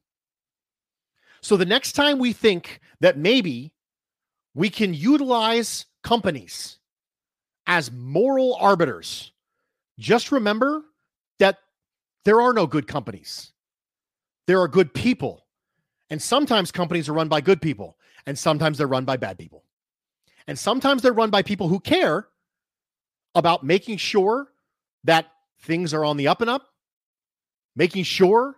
So the next time we think that maybe we can utilize companies as moral arbiters, just remember that there are no good companies. There are good people. And sometimes companies are run by good people, and sometimes they're run by bad people. And sometimes they're run by people who care about making sure that things are on the up and up, making sure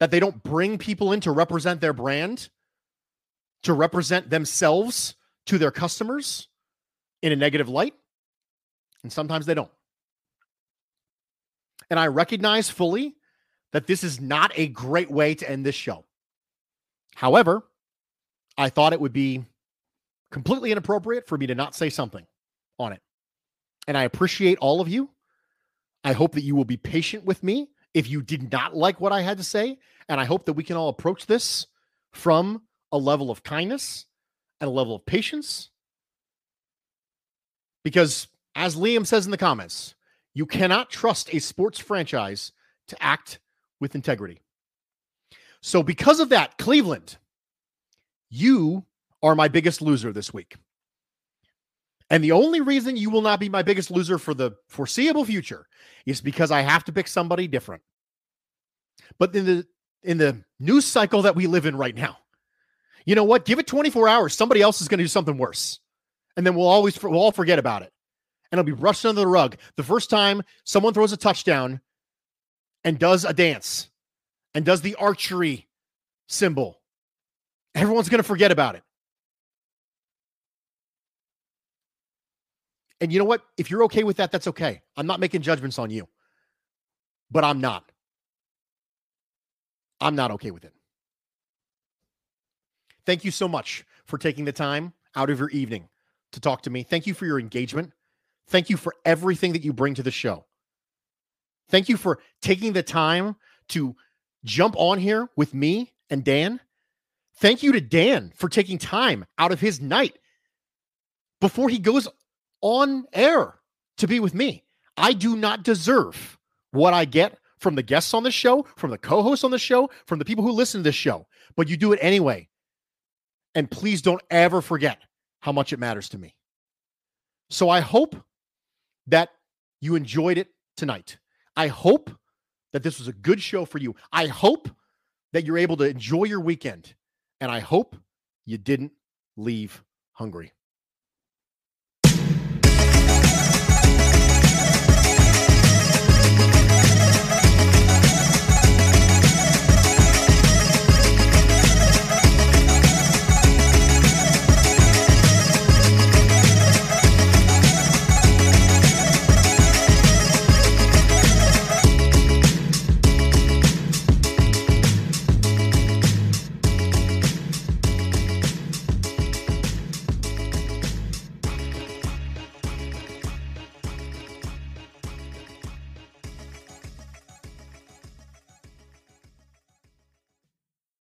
that they don't bring people in to represent their brand, to represent themselves to their customers in a negative light. And sometimes they don't. And I recognize fully that this is not a great way to end this show. However, I thought it would be completely inappropriate for me to not say something on it. And I appreciate all of you. I hope that you will be patient with me if you did not like what I had to say. And I hope that we can all approach this from a level of kindness and a level of patience. Because, as Liam says in the comments, you cannot trust a sports franchise to act with integrity. So, because of that, Cleveland, you are my biggest loser this week. And the only reason you will not be my biggest loser for the foreseeable future is because I have to pick somebody different. But in the in the news cycle that we live in right now, you know what? Give it 24 hours. Somebody else is going to do something worse. And then we'll always we'll all forget about it. And it'll be rushed under the rug. The first time someone throws a touchdown and does a dance and does the archery symbol, everyone's going to forget about it. And you know what? If you're okay with that, that's okay. I'm not making judgments on you, but I'm not. I'm not okay with it. Thank you so much for taking the time out of your evening to talk to me. Thank you for your engagement. Thank you for everything that you bring to the show. Thank you for taking the time to jump on here with me and Dan. Thank you to Dan for taking time out of his night before he goes on air to be with me. I do not deserve what I get from the guests on the show, from the co hosts on the show, from the people who listen to this show, but you do it anyway. And please don't ever forget how much it matters to me. So I hope that you enjoyed it tonight. I hope that this was a good show for you. I hope that you're able to enjoy your weekend. And I hope you didn't leave hungry.